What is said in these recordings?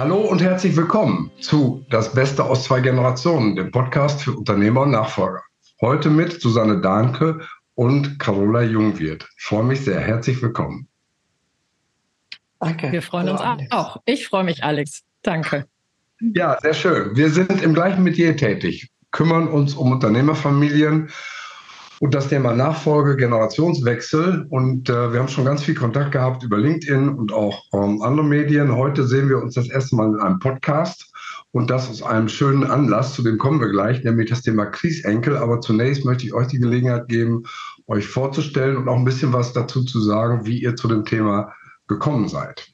Hallo und herzlich willkommen zu Das Beste aus zwei Generationen, dem Podcast für Unternehmer und Nachfolger. Heute mit Susanne Dahnke und Carola Jungwirth. Ich freue mich sehr. Herzlich willkommen. Danke. Wir freuen uns Alex. auch. Ich freue mich, Alex. Danke. Ja, sehr schön. Wir sind im gleichen Metier tätig, kümmern uns um Unternehmerfamilien und das Thema Nachfolge, Generationswechsel. Und äh, wir haben schon ganz viel Kontakt gehabt über LinkedIn und auch ähm, andere Medien. Heute sehen wir uns das erste Mal in einem Podcast und das aus einem schönen Anlass, zu dem kommen wir gleich, nämlich das Thema Krisenkel. Aber zunächst möchte ich euch die Gelegenheit geben, euch vorzustellen und auch ein bisschen was dazu zu sagen, wie ihr zu dem Thema gekommen seid.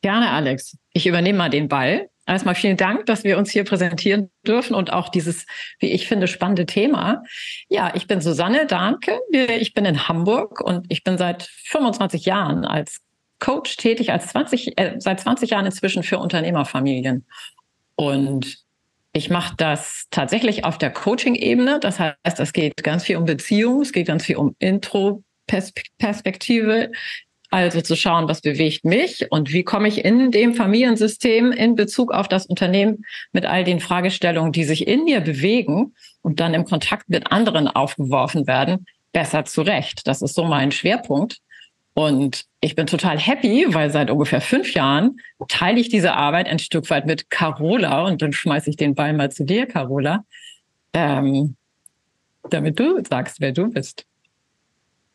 Gerne, Alex. Ich übernehme mal den Ball. Erstmal vielen Dank, dass wir uns hier präsentieren dürfen und auch dieses, wie ich finde, spannende Thema. Ja, ich bin Susanne Dahnke. Ich bin in Hamburg und ich bin seit 25 Jahren als Coach tätig, als 20, äh, seit 20 Jahren inzwischen für Unternehmerfamilien. Und ich mache das tatsächlich auf der Coaching-Ebene. Das heißt, es geht ganz viel um Beziehungen, es geht ganz viel um Intro-Perspektive. Also zu schauen, was bewegt mich und wie komme ich in dem Familiensystem in Bezug auf das Unternehmen mit all den Fragestellungen, die sich in mir bewegen und dann im Kontakt mit anderen aufgeworfen werden, besser zurecht. Das ist so mein Schwerpunkt. Und ich bin total happy, weil seit ungefähr fünf Jahren teile ich diese Arbeit ein Stück weit mit Carola und dann schmeiße ich den Ball mal zu dir, Carola, ähm, damit du sagst, wer du bist.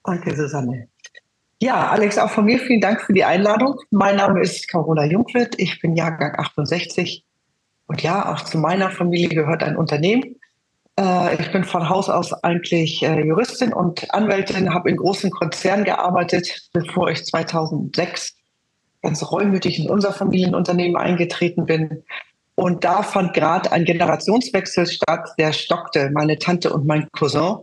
Danke, Susanne. Ja, Alex, auch von mir vielen Dank für die Einladung. Mein Name ist Carola Jungwirth, ich bin Jahrgang 68 und ja, auch zu meiner Familie gehört ein Unternehmen, äh, ich bin von Haus aus eigentlich äh, Juristin und Anwältin, habe in großen Konzernen gearbeitet, bevor ich 2006 ganz reumütig in unser Familienunternehmen eingetreten bin. Und da fand gerade ein Generationswechsel statt, der stockte, meine Tante und mein Cousin.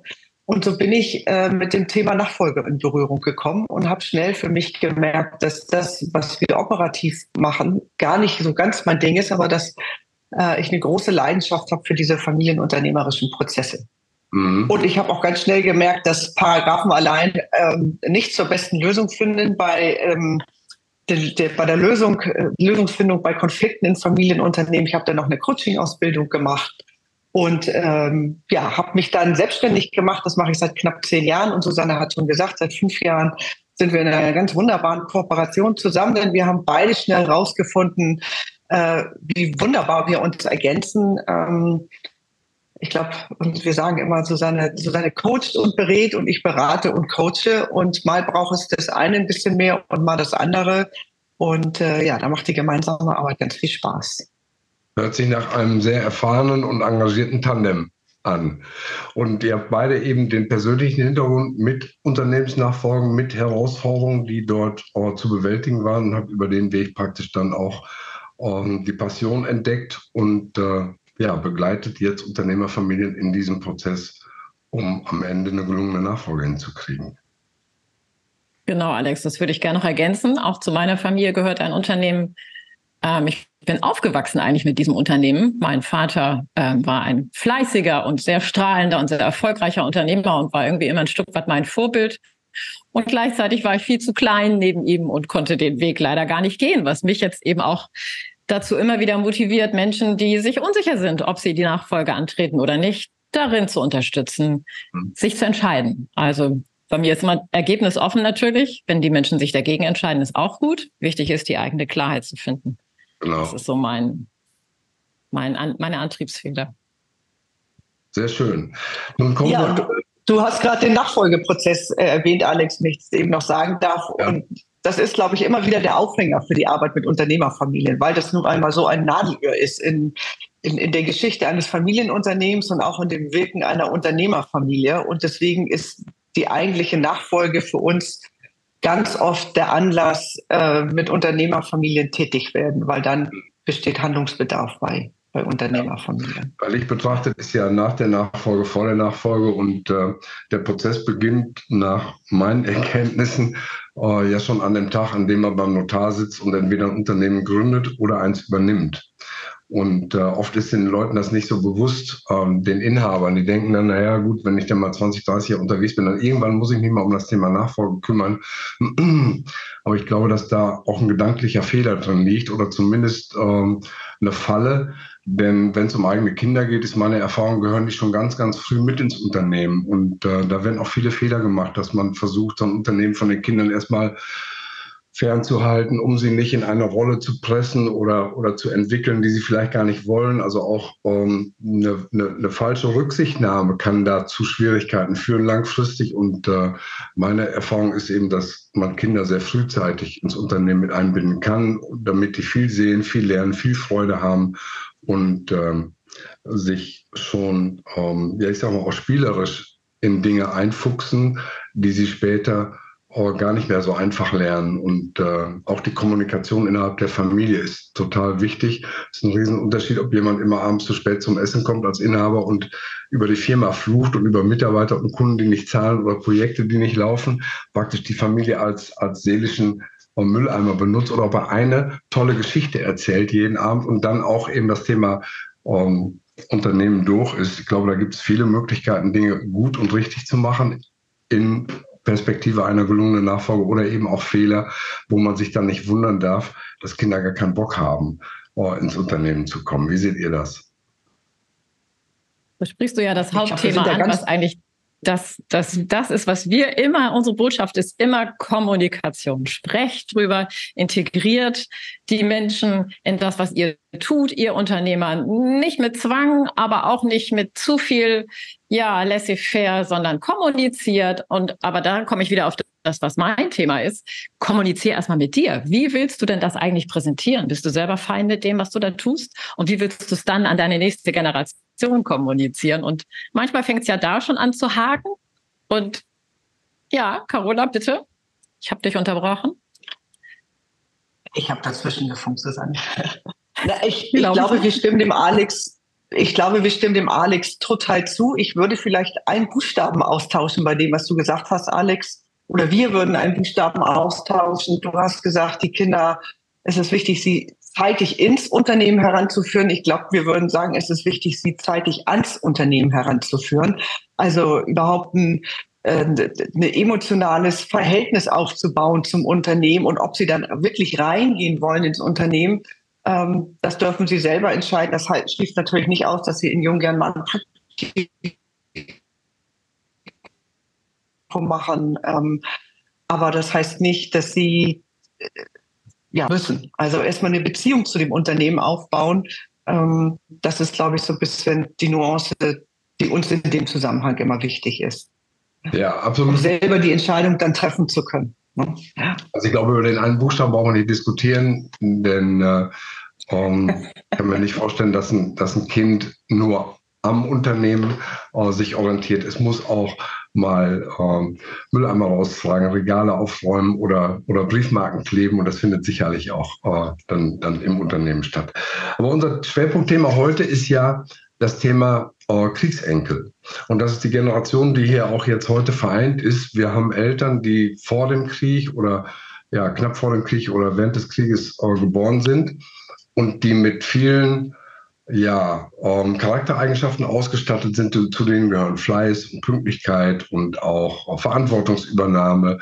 Und so bin ich äh, mit dem Thema Nachfolge in Berührung gekommen und habe schnell für mich gemerkt, dass das, was wir operativ machen, gar nicht so ganz mein Ding ist, aber dass äh, ich eine große Leidenschaft habe für diese familienunternehmerischen Prozesse. Mhm. Und ich habe auch ganz schnell gemerkt, dass Paragraphen allein ähm, nicht zur besten Lösung finden bei, ähm, de, de, bei der Lösung, äh, Lösungsfindung bei Konflikten in Familienunternehmen. Ich habe dann noch eine Coaching-Ausbildung gemacht und ähm, ja, habe mich dann selbstständig gemacht. Das mache ich seit knapp zehn Jahren. Und Susanne hat schon gesagt, seit fünf Jahren sind wir in einer ganz wunderbaren Kooperation zusammen, denn wir haben beide schnell rausgefunden, äh, wie wunderbar wir uns ergänzen. Ähm, ich glaube, und wir sagen immer, Susanne, Susanne coacht und berät und ich berate und coache und mal braucht es das eine ein bisschen mehr und mal das andere. Und äh, ja, da macht die gemeinsame Arbeit ganz viel Spaß. Hört sich nach einem sehr erfahrenen und engagierten Tandem an. Und ihr habt beide eben den persönlichen Hintergrund mit Unternehmensnachfolgen, mit Herausforderungen, die dort äh, zu bewältigen waren und habt über den Weg praktisch dann auch ähm, die Passion entdeckt und äh, ja, begleitet jetzt Unternehmerfamilien in diesem Prozess, um am Ende eine gelungene Nachfolge hinzukriegen. Genau, Alex, das würde ich gerne noch ergänzen. Auch zu meiner Familie gehört ein Unternehmen. Ähm, ich bin aufgewachsen eigentlich mit diesem Unternehmen. Mein Vater ähm, war ein fleißiger und sehr strahlender und sehr erfolgreicher Unternehmer und war irgendwie immer ein Stück weit mein Vorbild. Und gleichzeitig war ich viel zu klein neben ihm und konnte den Weg leider gar nicht gehen, was mich jetzt eben auch dazu immer wieder motiviert, Menschen, die sich unsicher sind, ob sie die Nachfolge antreten oder nicht, darin zu unterstützen, mhm. sich zu entscheiden. Also bei mir ist immer Ergebnis offen natürlich. Wenn die Menschen sich dagegen entscheiden, ist auch gut. Wichtig ist, die eigene Klarheit zu finden. Genau. Das ist so mein, mein, meine Antriebsfehler. Sehr schön. Nun kommen ja, wir Du hast gerade den Nachfolgeprozess äh, erwähnt, Alex, wenn ich es eben noch sagen darf. Ja. Und das ist, glaube ich, immer wieder der Aufhänger für die Arbeit mit Unternehmerfamilien, weil das nun einmal so ein Nadelöhr ist in, in, in der Geschichte eines Familienunternehmens und auch in dem Wirken einer Unternehmerfamilie. Und deswegen ist die eigentliche Nachfolge für uns ganz oft der Anlass, äh, mit Unternehmerfamilien tätig werden, weil dann besteht Handlungsbedarf bei bei Unternehmerfamilien? Weil ich betrachte es ja nach der Nachfolge, vor der Nachfolge und äh, der Prozess beginnt nach meinen Erkenntnissen äh, ja schon an dem Tag, an dem man beim Notar sitzt und entweder ein Unternehmen gründet oder eins übernimmt. Und äh, oft ist den Leuten das nicht so bewusst, ähm, den Inhabern. Die denken dann, naja, gut, wenn ich dann mal 20, 30 Jahre unterwegs bin, dann irgendwann muss ich mich mal um das Thema Nachfolge kümmern. Aber ich glaube, dass da auch ein gedanklicher Fehler drin liegt oder zumindest ähm, eine Falle. Denn wenn es um eigene Kinder geht, ist meine Erfahrung, gehören die schon ganz, ganz früh mit ins Unternehmen. Und äh, da werden auch viele Fehler gemacht, dass man versucht, so ein Unternehmen von den Kindern erstmal fernzuhalten, um sie nicht in eine Rolle zu pressen oder, oder zu entwickeln, die sie vielleicht gar nicht wollen. Also auch ähm, eine, eine, eine falsche Rücksichtnahme kann da zu Schwierigkeiten führen langfristig. Und äh, meine Erfahrung ist eben, dass man Kinder sehr frühzeitig ins Unternehmen mit einbinden kann, damit die viel sehen, viel lernen, viel Freude haben und ähm, sich schon, ähm, ja ich sag mal, auch spielerisch in Dinge einfuchsen, die sie später gar nicht mehr so einfach lernen. Und äh, auch die Kommunikation innerhalb der Familie ist total wichtig. Es ist ein Riesenunterschied, ob jemand immer abends zu spät zum Essen kommt als Inhaber und über die Firma flucht und über Mitarbeiter und Kunden, die nicht zahlen oder Projekte, die nicht laufen, praktisch die Familie als, als seelischen äh, Mülleimer benutzt oder ob er eine tolle Geschichte erzählt jeden Abend und dann auch eben das Thema ähm, Unternehmen durch ist. Ich glaube, da gibt es viele Möglichkeiten, Dinge gut und richtig zu machen in Perspektive einer gelungenen Nachfolge oder eben auch Fehler, wo man sich dann nicht wundern darf, dass Kinder gar keinen Bock haben, oh, ins Unternehmen zu kommen. Wie seht ihr das? Da sprichst du ja das Hauptthema glaub, an, was eigentlich das, das, das ist, was wir immer, unsere Botschaft ist immer Kommunikation. Sprecht drüber, integriert die Menschen in das, was ihr tut, ihr Unternehmer. Nicht mit Zwang, aber auch nicht mit zu viel, ja, laissez-faire, sondern kommuniziert. Und, aber da komme ich wieder auf das, was mein Thema ist. Kommuniziere erstmal mit dir. Wie willst du denn das eigentlich präsentieren? Bist du selber fein mit dem, was du da tust? Und wie willst du es dann an deine nächste Generation Kommunikation kommunizieren. Und manchmal fängt es ja da schon an zu haken. Und ja, Carola, bitte. Ich habe dich unterbrochen. Ich habe dazwischen gefunkt, Susanne. Na, ich, ich glaube, wir stimmen dem Alex, ich glaube, wir stimmen dem Alex total zu. Ich würde vielleicht einen Buchstaben austauschen bei dem, was du gesagt hast, Alex. Oder wir würden einen Buchstaben austauschen. Du hast gesagt, die Kinder, es ist wichtig, sie zeitig ins Unternehmen heranzuführen. Ich glaube, wir würden sagen, es ist wichtig, sie zeitig ans Unternehmen heranzuführen. Also überhaupt ein, äh, ein emotionales Verhältnis aufzubauen zum Unternehmen und ob sie dann wirklich reingehen wollen ins Unternehmen, ähm, das dürfen sie selber entscheiden. Das schließt natürlich nicht aus, dass sie in Jungern mal machen. Ähm, aber das heißt nicht, dass sie ja, müssen. Also erstmal eine Beziehung zu dem Unternehmen aufbauen. Ähm, das ist, glaube ich, so ein bisschen die Nuance, die uns in dem Zusammenhang immer wichtig ist. Ja, absolut. Um selber die Entscheidung dann treffen zu können. Ne? Also ich glaube, über den einen Buchstaben brauchen wir nicht diskutieren, denn äh, um, ähm, kann man nicht vorstellen, dass ein, dass ein Kind nur am Unternehmen äh, sich orientiert. Es muss auch mal ähm, Mülleimer raustragen, Regale aufräumen oder, oder Briefmarken kleben und das findet sicherlich auch äh, dann, dann im Unternehmen statt. Aber unser Schwerpunktthema heute ist ja das Thema äh, Kriegsenkel. Und das ist die Generation, die hier auch jetzt heute vereint ist. Wir haben Eltern, die vor dem Krieg oder ja, knapp vor dem Krieg oder während des Krieges äh, geboren sind und die mit vielen ja, ähm, Charaktereigenschaften ausgestattet sind, zu denen gehören Fleiß und Pünktlichkeit und auch Verantwortungsübernahme,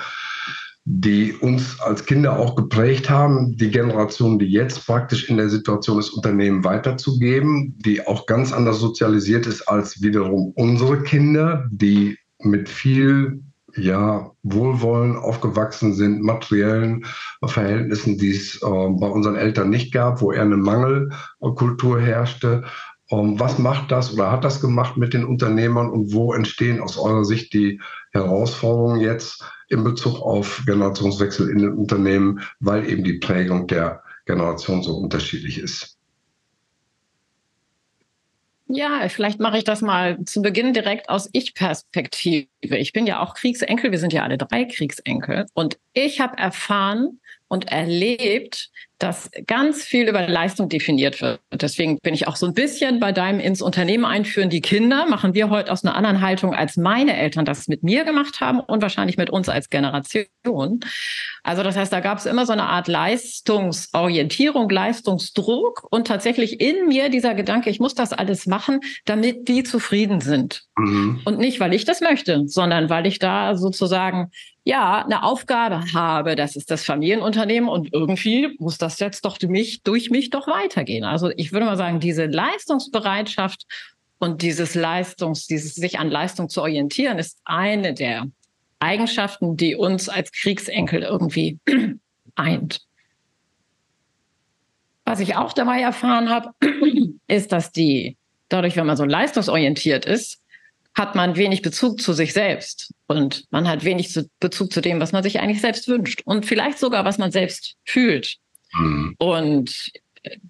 die uns als Kinder auch geprägt haben. Die Generation, die jetzt praktisch in der Situation ist, Unternehmen weiterzugeben, die auch ganz anders sozialisiert ist als wiederum unsere Kinder, die mit viel ja, Wohlwollen aufgewachsen sind, materiellen Verhältnissen, die es äh, bei unseren Eltern nicht gab, wo eher eine Mangelkultur herrschte. Ähm, was macht das oder hat das gemacht mit den Unternehmern und wo entstehen aus eurer Sicht die Herausforderungen jetzt in Bezug auf Generationswechsel in den Unternehmen, weil eben die Prägung der Generation so unterschiedlich ist? Ja, vielleicht mache ich das mal zu Beginn direkt aus Ich-Perspektive. Ich bin ja auch Kriegsenkel, wir sind ja alle drei Kriegsenkel. Und ich habe erfahren, und erlebt, dass ganz viel über Leistung definiert wird. Und deswegen bin ich auch so ein bisschen bei deinem ins Unternehmen einführen. Die Kinder machen wir heute aus einer anderen Haltung, als meine Eltern das mit mir gemacht haben und wahrscheinlich mit uns als Generation. Also das heißt, da gab es immer so eine Art Leistungsorientierung, Leistungsdruck und tatsächlich in mir dieser Gedanke, ich muss das alles machen, damit die zufrieden sind. Mhm. Und nicht, weil ich das möchte, sondern weil ich da sozusagen ja, eine Aufgabe habe, das ist das Familienunternehmen und irgendwie muss das jetzt doch mich, durch mich doch weitergehen. Also ich würde mal sagen, diese Leistungsbereitschaft und dieses Leistungs, dieses sich an Leistung zu orientieren, ist eine der Eigenschaften, die uns als Kriegsenkel irgendwie eint. Was ich auch dabei erfahren habe, ist, dass die, dadurch, wenn man so leistungsorientiert ist, hat man wenig Bezug zu sich selbst und man hat wenig Bezug zu dem, was man sich eigentlich selbst wünscht und vielleicht sogar, was man selbst fühlt. Mhm. Und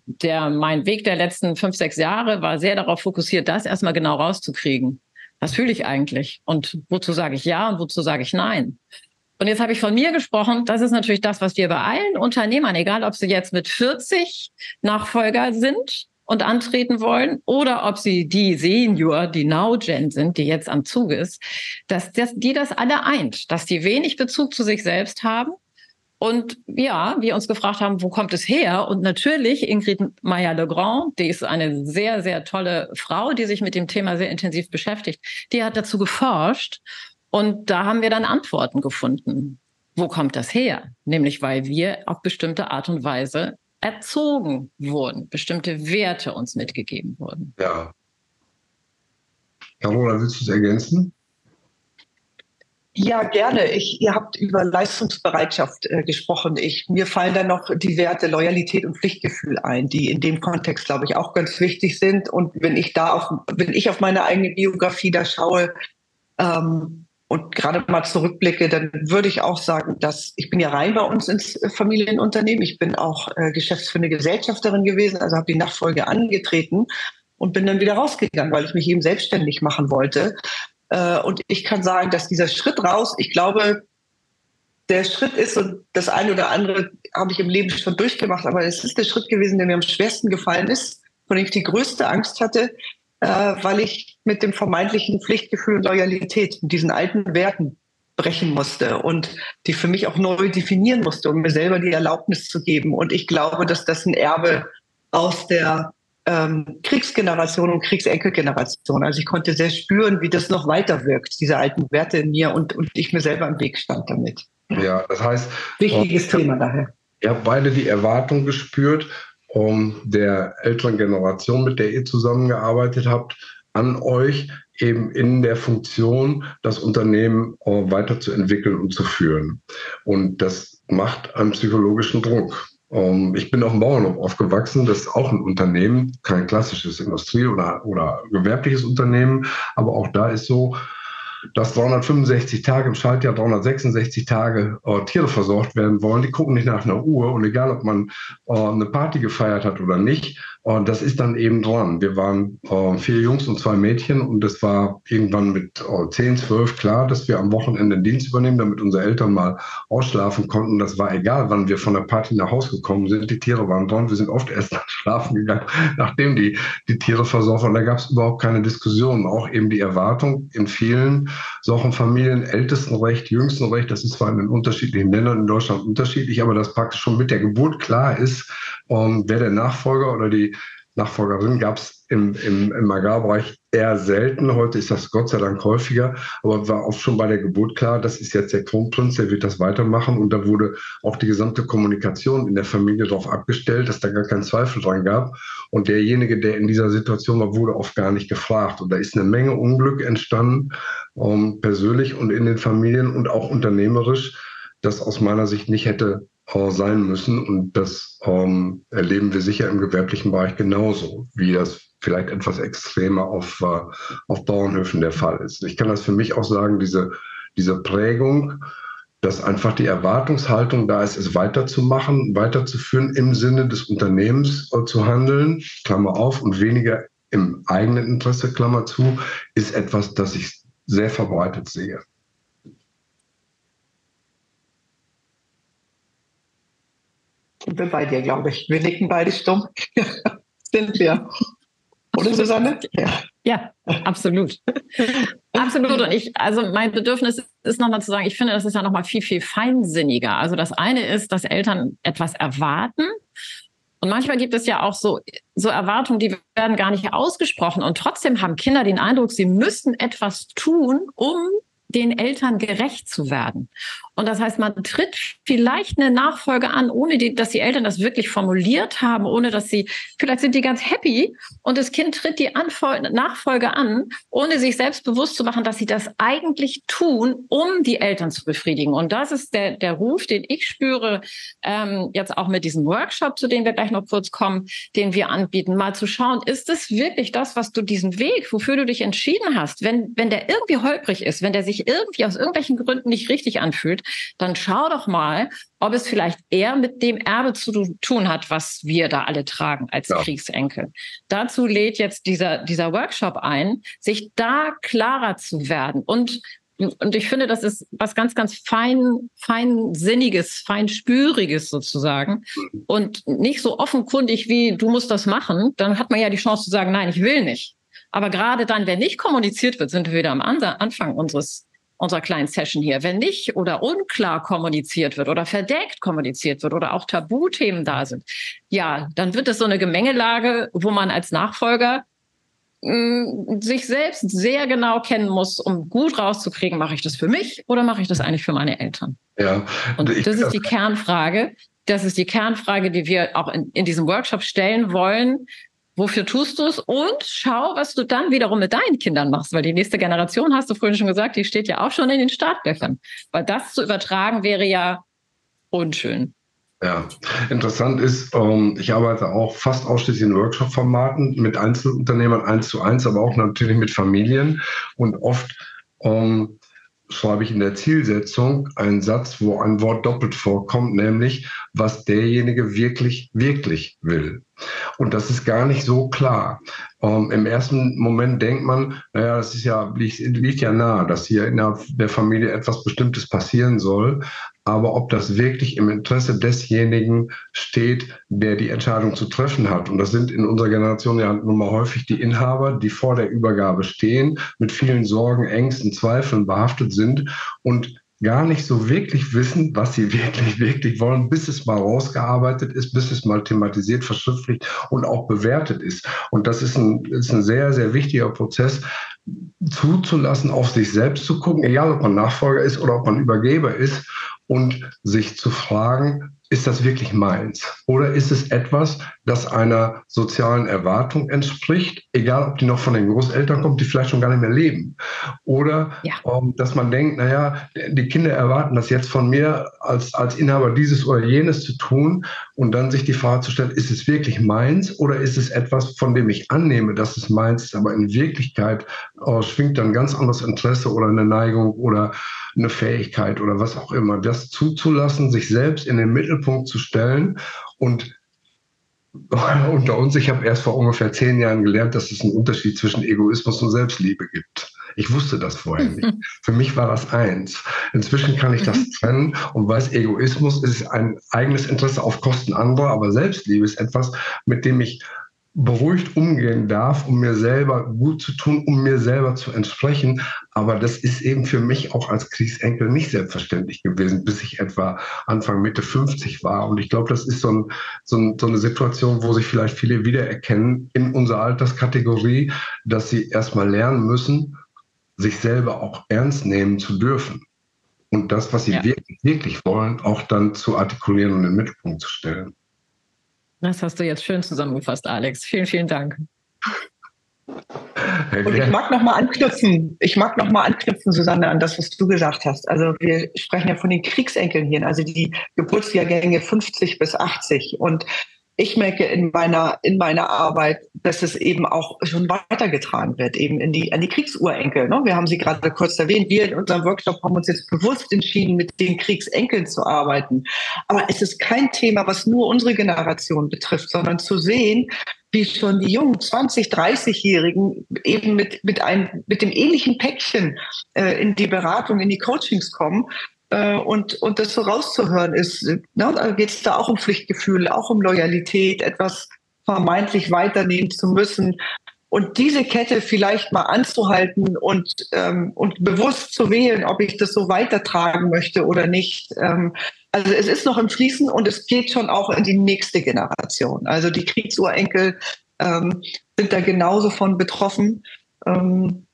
der, mein Weg der letzten fünf, sechs Jahre war sehr darauf fokussiert, das erstmal genau rauszukriegen. Was fühle ich eigentlich? Und wozu sage ich ja und wozu sage ich nein? Und jetzt habe ich von mir gesprochen. Das ist natürlich das, was wir bei allen Unternehmern, egal ob sie jetzt mit 40 Nachfolger sind und antreten wollen oder ob sie die Senior, die Now-Gen sind, die jetzt am Zug ist, dass das, die das alle eint, dass die wenig Bezug zu sich selbst haben. Und ja, wir uns gefragt haben, wo kommt es her? Und natürlich Ingrid Meyer-Legrand, die ist eine sehr, sehr tolle Frau, die sich mit dem Thema sehr intensiv beschäftigt, die hat dazu geforscht. Und da haben wir dann Antworten gefunden. Wo kommt das her? Nämlich, weil wir auf bestimmte Art und Weise erzogen wurden, bestimmte Werte uns mitgegeben wurden. Ja. Carola, willst du es ergänzen? Ja, gerne. Ich, ihr habt über Leistungsbereitschaft äh, gesprochen. Ich, mir fallen da noch die Werte Loyalität und Pflichtgefühl ein, die in dem Kontext, glaube ich, auch ganz wichtig sind. Und wenn ich da auf, wenn ich auf meine eigene Biografie da schaue, ähm, und gerade mal zurückblicke, dann würde ich auch sagen, dass ich bin ja rein bei uns ins Familienunternehmen. Ich bin auch äh, geschäftsführende Gesellschafterin gewesen, also habe die Nachfolge angetreten und bin dann wieder rausgegangen, weil ich mich eben selbstständig machen wollte. Äh, und ich kann sagen, dass dieser Schritt raus, ich glaube, der Schritt ist, und das eine oder andere habe ich im Leben schon durchgemacht, aber es ist der Schritt gewesen, der mir am schwersten gefallen ist, von dem ich die größte Angst hatte, äh, weil ich mit dem vermeintlichen Pflichtgefühl und Loyalität, mit diesen alten Werten brechen musste und die für mich auch neu definieren musste, um mir selber die Erlaubnis zu geben. Und ich glaube, dass das ein Erbe aus der ähm, Kriegsgeneration und Kriegsenkelgeneration. Also ich konnte sehr spüren, wie das noch weiter wirkt, diese alten Werte in mir und, und ich mir selber im Weg stand damit. Ja, das heißt. Wichtiges äh, Thema daher. Ihr habt beide die Erwartung gespürt, um der älteren Generation, mit der ihr zusammengearbeitet habt, an euch eben in der Funktion, das Unternehmen äh, weiterzuentwickeln und zu führen. Und das macht einen psychologischen Druck. Ähm, ich bin auf dem Bauernhof aufgewachsen. Das ist auch ein Unternehmen, kein klassisches Industrie- oder, oder gewerbliches Unternehmen. Aber auch da ist so, dass 365 Tage im Schaltjahr 366 Tage äh, Tiere versorgt werden wollen. Die gucken nicht nach einer Uhr und egal, ob man äh, eine Party gefeiert hat oder nicht, und das ist dann eben dran. Wir waren äh, vier Jungs und zwei Mädchen und es war irgendwann mit äh, 10, 12 klar, dass wir am Wochenende den Dienst übernehmen, damit unsere Eltern mal ausschlafen konnten. Das war egal, wann wir von der Party nach Hause gekommen sind. Die Tiere waren dran. Wir sind oft erst nach schlafen gegangen, nachdem die, die Tiere versorgt waren. Da gab es überhaupt keine Diskussion. Auch eben die Erwartung in vielen solchen Familien, Ältestenrecht, Jüngstenrecht, das ist zwar in den unterschiedlichen Ländern in Deutschland unterschiedlich, aber das praktisch schon mit der Geburt klar ist, ähm, wer der Nachfolger oder die Nachfolgerin gab es im, im, im Agrarbereich eher selten. Heute ist das Gott sei Dank häufiger, aber war oft schon bei der Geburt klar, das ist jetzt der Kronprinz, der wird das weitermachen. Und da wurde auch die gesamte Kommunikation in der Familie darauf abgestellt, dass da gar keinen Zweifel dran gab. Und derjenige, der in dieser Situation war, wurde oft gar nicht gefragt. Und da ist eine Menge Unglück entstanden, ähm, persönlich und in den Familien und auch unternehmerisch, das aus meiner Sicht nicht hätte äh, sein müssen. Und das ähm, erleben wir sicher im gewerblichen Bereich genauso, wie das vielleicht etwas extremer auf, äh, auf Bauernhöfen der Fall ist. Ich kann das für mich auch sagen, diese, diese Prägung, dass einfach die Erwartungshaltung da ist, es weiterzumachen, weiterzuführen, im Sinne des Unternehmens äh, zu handeln, Klammer auf, und weniger im eigenen Interesse, Klammer zu, ist etwas, das ich sehr verbreitet sehe. Sind wir bei dir, glaube ich. Wir nicken beide stumm. Sind wir. Oder Susanne? Ja. Ja, absolut. absolut. Und ich, also mein Bedürfnis ist nochmal zu sagen, ich finde, das ist ja nochmal viel, viel feinsinniger. Also das eine ist, dass Eltern etwas erwarten. Und manchmal gibt es ja auch so, so Erwartungen, die werden gar nicht ausgesprochen. Und trotzdem haben Kinder den Eindruck, sie müssen etwas tun, um den Eltern gerecht zu werden. Und das heißt, man tritt vielleicht eine Nachfolge an, ohne die, dass die Eltern das wirklich formuliert haben, ohne dass sie, vielleicht sind die ganz happy und das Kind tritt die Anfol Nachfolge an, ohne sich selbst bewusst zu machen, dass sie das eigentlich tun, um die Eltern zu befriedigen. Und das ist der, der Ruf, den ich spüre, ähm, jetzt auch mit diesem Workshop, zu dem wir gleich noch kurz kommen, den wir anbieten, mal zu schauen, ist es wirklich das, was du diesen Weg, wofür du dich entschieden hast, wenn, wenn der irgendwie holprig ist, wenn der sich irgendwie aus irgendwelchen Gründen nicht richtig anfühlt, dann schau doch mal, ob es vielleicht eher mit dem Erbe zu tun hat, was wir da alle tragen als ja. Kriegsenkel. Dazu lädt jetzt dieser, dieser Workshop ein, sich da klarer zu werden und und ich finde, das ist was ganz, ganz fein, feinsinniges, feinspüriges sozusagen. Und nicht so offenkundig wie du musst das machen. Dann hat man ja die Chance zu sagen, nein, ich will nicht. Aber gerade dann, wenn nicht kommuniziert wird, sind wir wieder am Anfang unseres unserer kleinen Session hier. Wenn nicht oder unklar kommuniziert wird oder verdeckt kommuniziert wird oder auch Tabuthemen da sind, ja, dann wird es so eine Gemengelage, wo man als Nachfolger mh, mm, sich selbst sehr genau kennen muss, um gut rauszukriegen, mache ich das für mich oder mache ich das eigentlich für meine Eltern? Ja. Und das ist die Kernfrage. Das ist die Kernfrage, die wir auch in, in diesem Workshop stellen wollen. Wofür tust du es? Und schau, was du dann wiederum mit deinen Kindern machst, weil die nächste Generation, hast du vorhin schon gesagt, die steht ja auch schon in den Startlöchern. Weil das zu übertragen wäre ja unschön. Ja, interessant ist, ähm, ich arbeite auch fast ausschließlich in Workshop-Formaten mit Einzelunternehmern eins zu eins, aber auch natürlich mit Familien. Und oft ähm, schreibe ich in der Zielsetzung einen Satz, wo ein Wort doppelt vorkommt, nämlich was derjenige wirklich, wirklich will. Und das ist gar nicht so klar. Ähm, Im ersten Moment denkt man, naja, das ist ja, liegt, liegt ja nahe, dass hier innerhalb der Familie etwas Bestimmtes passieren soll. Aber ob das wirklich im Interesse desjenigen steht, der die Entscheidung zu treffen hat. Und das sind in unserer Generation ja nun mal häufig die Inhaber, die vor der Übergabe stehen, mit vielen Sorgen, Ängsten, Zweifeln behaftet sind und gar nicht so wirklich wissen, was sie wirklich, wirklich wollen, bis es mal rausgearbeitet ist, bis es mal thematisiert, verschriftlicht und auch bewertet ist. Und das ist ein, ist ein sehr, sehr wichtiger Prozess, zuzulassen, auf sich selbst zu gucken, egal ob man Nachfolger ist oder ob man Übergeber ist und sich zu fragen, ist das wirklich meins? Oder ist es etwas, das einer sozialen Erwartung entspricht, egal ob die noch von den Großeltern kommt, die vielleicht schon gar nicht mehr leben? Oder ja. ähm, dass man denkt, naja, die Kinder erwarten das jetzt von mir als, als Inhaber dieses oder jenes zu tun und dann sich die Frage zu stellen, ist es wirklich meins oder ist es etwas, von dem ich annehme, dass es meins ist, aber in Wirklichkeit äh, schwingt dann ganz anderes Interesse oder eine Neigung oder eine Fähigkeit oder was auch immer. Das zuzulassen, sich selbst in den Mittelpunkt zu stellen und unter uns, ich habe erst vor ungefähr zehn Jahren gelernt, dass es einen Unterschied zwischen Egoismus und Selbstliebe gibt. Ich wusste das vorher nicht. Für mich war das eins. Inzwischen kann ich das mhm. trennen und weiß, Egoismus ist ein eigenes Interesse auf Kosten anderer, aber Selbstliebe ist etwas, mit dem ich beruhigt umgehen darf, um mir selber gut zu tun, um mir selber zu entsprechen. Aber das ist eben für mich auch als Kriegsenkel nicht selbstverständlich gewesen, bis ich etwa Anfang Mitte 50 war. Und ich glaube, das ist so, ein, so, ein, so eine Situation, wo sich vielleicht viele wiedererkennen in unserer Alterskategorie, dass sie erstmal lernen müssen, sich selber auch ernst nehmen zu dürfen. Und das, was sie ja. wirklich, wirklich wollen, auch dann zu artikulieren und in den Mittelpunkt zu stellen. Das hast du jetzt schön zusammengefasst, Alex. Vielen, vielen Dank. Und ich mag nochmal anknüpfen, ich mag nochmal anknüpfen, Susanne, an das, was du gesagt hast. Also wir sprechen ja von den Kriegsenkeln hier, also die Geburtsjahrgänge 50 bis 80. Und ich merke in meiner, in meiner Arbeit, dass es eben auch schon weitergetragen wird, eben in die, an die Kriegsurenkel. Ne? Wir haben sie gerade kurz erwähnt. Wir in unserem Workshop haben uns jetzt bewusst entschieden, mit den Kriegsenkeln zu arbeiten. Aber es ist kein Thema, was nur unsere Generation betrifft, sondern zu sehen, wie schon die jungen 20, 30-Jährigen eben mit, mit, einem, mit dem ähnlichen Päckchen äh, in die Beratung, in die Coachings kommen und, und das so rauszuhören ist, ne, geht es da auch um Pflichtgefühl, auch um Loyalität, etwas vermeintlich weiternehmen zu müssen. Und diese Kette vielleicht mal anzuhalten und, ähm, und bewusst zu wählen, ob ich das so weitertragen möchte oder nicht. Ähm, also es ist noch im Fließen und es geht schon auch in die nächste Generation. Also die Kriegsurenkel ähm, sind da genauso von betroffen. Ähm,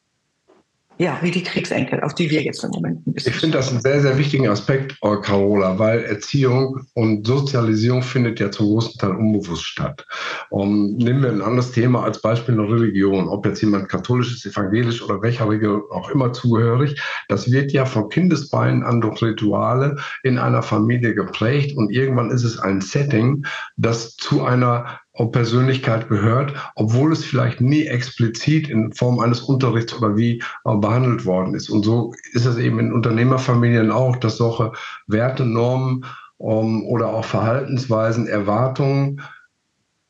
ja, wie die Kriegsenkel, auf die wir jetzt im Moment ein bisschen. Ich finde das einen sehr, sehr wichtigen Aspekt, Carola, weil Erziehung und Sozialisierung findet ja zum großen Teil unbewusst statt. Um, nehmen wir ein anderes Thema als Beispiel eine Religion, ob jetzt jemand katholisch ist, evangelisch oder welcher Religion auch immer zugehörig. Das wird ja von Kindesbeinen an durch Rituale in einer Familie geprägt und irgendwann ist es ein Setting, das zu einer Persönlichkeit gehört, obwohl es vielleicht nie explizit in Form eines Unterrichts oder wie behandelt worden ist. Und so ist es eben in Unternehmerfamilien auch, dass solche Werte, Normen ähm, oder auch Verhaltensweisen, Erwartungen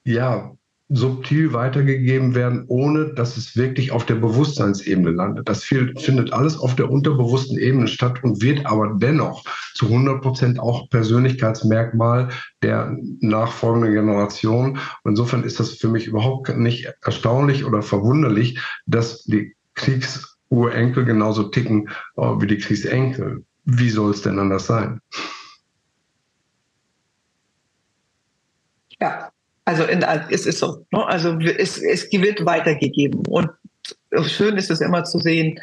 ja subtil weitergegeben werden, ohne dass es wirklich auf der Bewusstseinsebene landet. Das findet alles auf der unterbewussten Ebene statt und wird aber dennoch zu 100 Prozent auch Persönlichkeitsmerkmal der nachfolgenden Generation. Insofern ist das für mich überhaupt nicht erstaunlich oder verwunderlich, dass die Kriegsurenkel genauso ticken äh, wie die Kriegsenkel. Wie soll es denn anders sein? Ja, also in, es ist so. Ne? Also es, es wird weitergegeben. Und schön ist es immer zu sehen,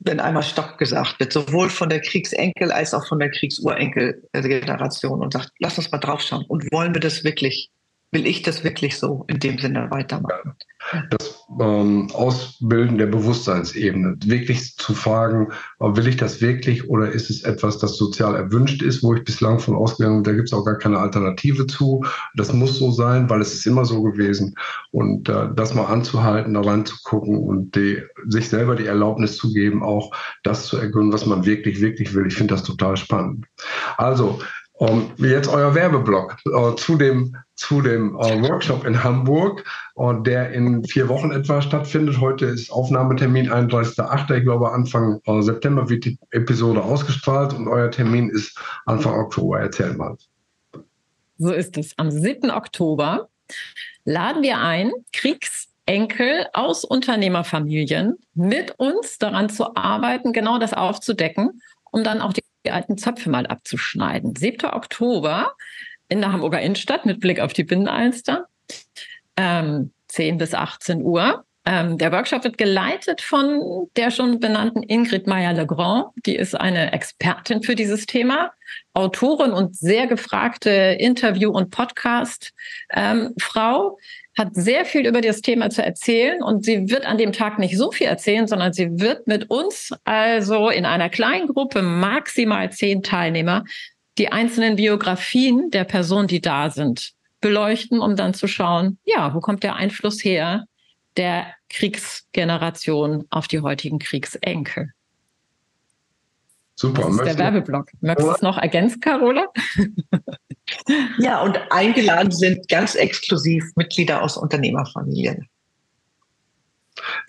wenn einmal Stopp gesagt wird, sowohl von der Kriegsenkel als auch von der Kriegsurenkel-Generation und sagt, lass uns mal draufschauen. Und wollen wir das wirklich? Will ich das wirklich so in dem Sinne weitermachen? das ähm, Ausbilden der Bewusstseinsebene, wirklich zu fragen, äh, will ich das wirklich oder ist es etwas, das sozial erwünscht ist, wo ich bislang von ausgegangen bin, da gibt es auch gar keine Alternative zu. Das muss so sein, weil es ist immer so gewesen. Und äh, das mal anzuhalten, da reinzugucken und die, sich selber die Erlaubnis zu geben, auch das zu ergründen, was man wirklich, wirklich will. Ich finde das total spannend. Also, um, ähm, jetzt euer Werbeblock uh, zu dem, zu dem uh, Workshop in Hamburg, uh, der in vier Wochen etwa stattfindet. Heute ist Aufnahmetermin 31.08. Ich glaube, Anfang September wird die Episode ausgestrahlt und euer Termin ist Anfang Oktober. Erzähl mal. So ist es. Am 7. Oktober laden wir ein, Kriegsenkel aus Unternehmerfamilien mit uns daran zu arbeiten, genau das aufzudecken, um dann auch die die alten Zöpfe mal abzuschneiden. 7. Oktober in der Hamburger Innenstadt mit Blick auf die Binnenalster. Ähm, 10 bis 18 Uhr. Ähm, der Workshop wird geleitet von der schon benannten Ingrid Meyer-Legrand. Die ist eine Expertin für dieses Thema, Autorin und sehr gefragte Interview- und Podcast-Frau. Ähm, hat sehr viel über das Thema zu erzählen und sie wird an dem Tag nicht so viel erzählen, sondern sie wird mit uns also in einer kleinen Gruppe, maximal zehn Teilnehmer, die einzelnen Biografien der Personen, die da sind, beleuchten, um dann zu schauen, ja, wo kommt der Einfluss her der Kriegsgeneration auf die heutigen Kriegsenkel? Super. Das ist der Werbeblock. Möchtest du es noch ergänzen, Carola? Ja, und eingeladen sind ganz exklusiv Mitglieder aus Unternehmerfamilien.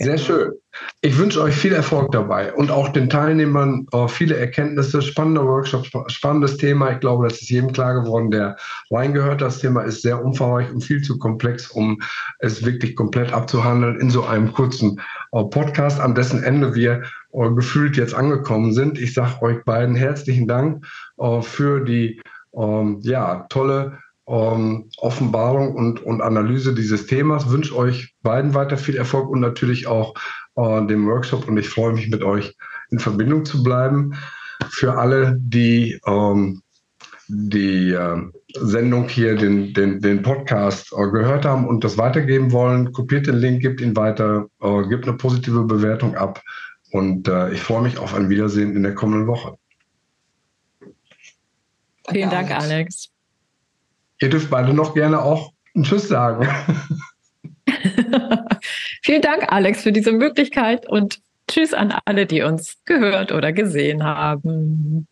Sehr schön. Ich wünsche euch viel Erfolg dabei und auch den Teilnehmern äh, viele Erkenntnisse, spannender Workshop, spannendes Thema. Ich glaube, das ist jedem klar geworden, der reingehört. Das Thema ist sehr umfangreich und viel zu komplex, um es wirklich komplett abzuhandeln in so einem kurzen äh, Podcast, an dessen Ende wir äh, gefühlt jetzt angekommen sind. Ich sage euch beiden herzlichen Dank für die ähm, ja, tolle ähm, Offenbarung und, und Analyse dieses Themas. Wünsche euch beiden weiter viel Erfolg und natürlich auch äh, dem Workshop. Und ich freue mich mit euch in Verbindung zu bleiben. Für alle, die ähm, die äh, Sendung hier, den, den, den Podcast äh, gehört haben und das weitergeben wollen, kopiert den Link, gibt ihn weiter, äh, gibt eine positive Bewertung ab. Und äh, ich freue mich auf ein Wiedersehen in der kommenden Woche. Vielen Dank, Alex. Ihr dürft beide noch gerne auch einen Tschüss sagen. Vielen Dank, Alex, für diese Möglichkeit und Tschüss an alle, die uns gehört oder gesehen haben.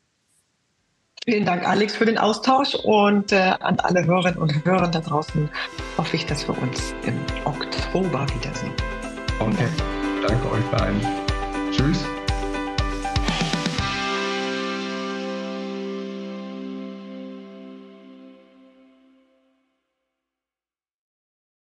Vielen Dank, Alex, für den Austausch und äh, an alle Hörerinnen und Hörer da draußen hoffe ich, dass wir uns im Oktober wiedersehen. Okay, danke euch beiden. Tschüss.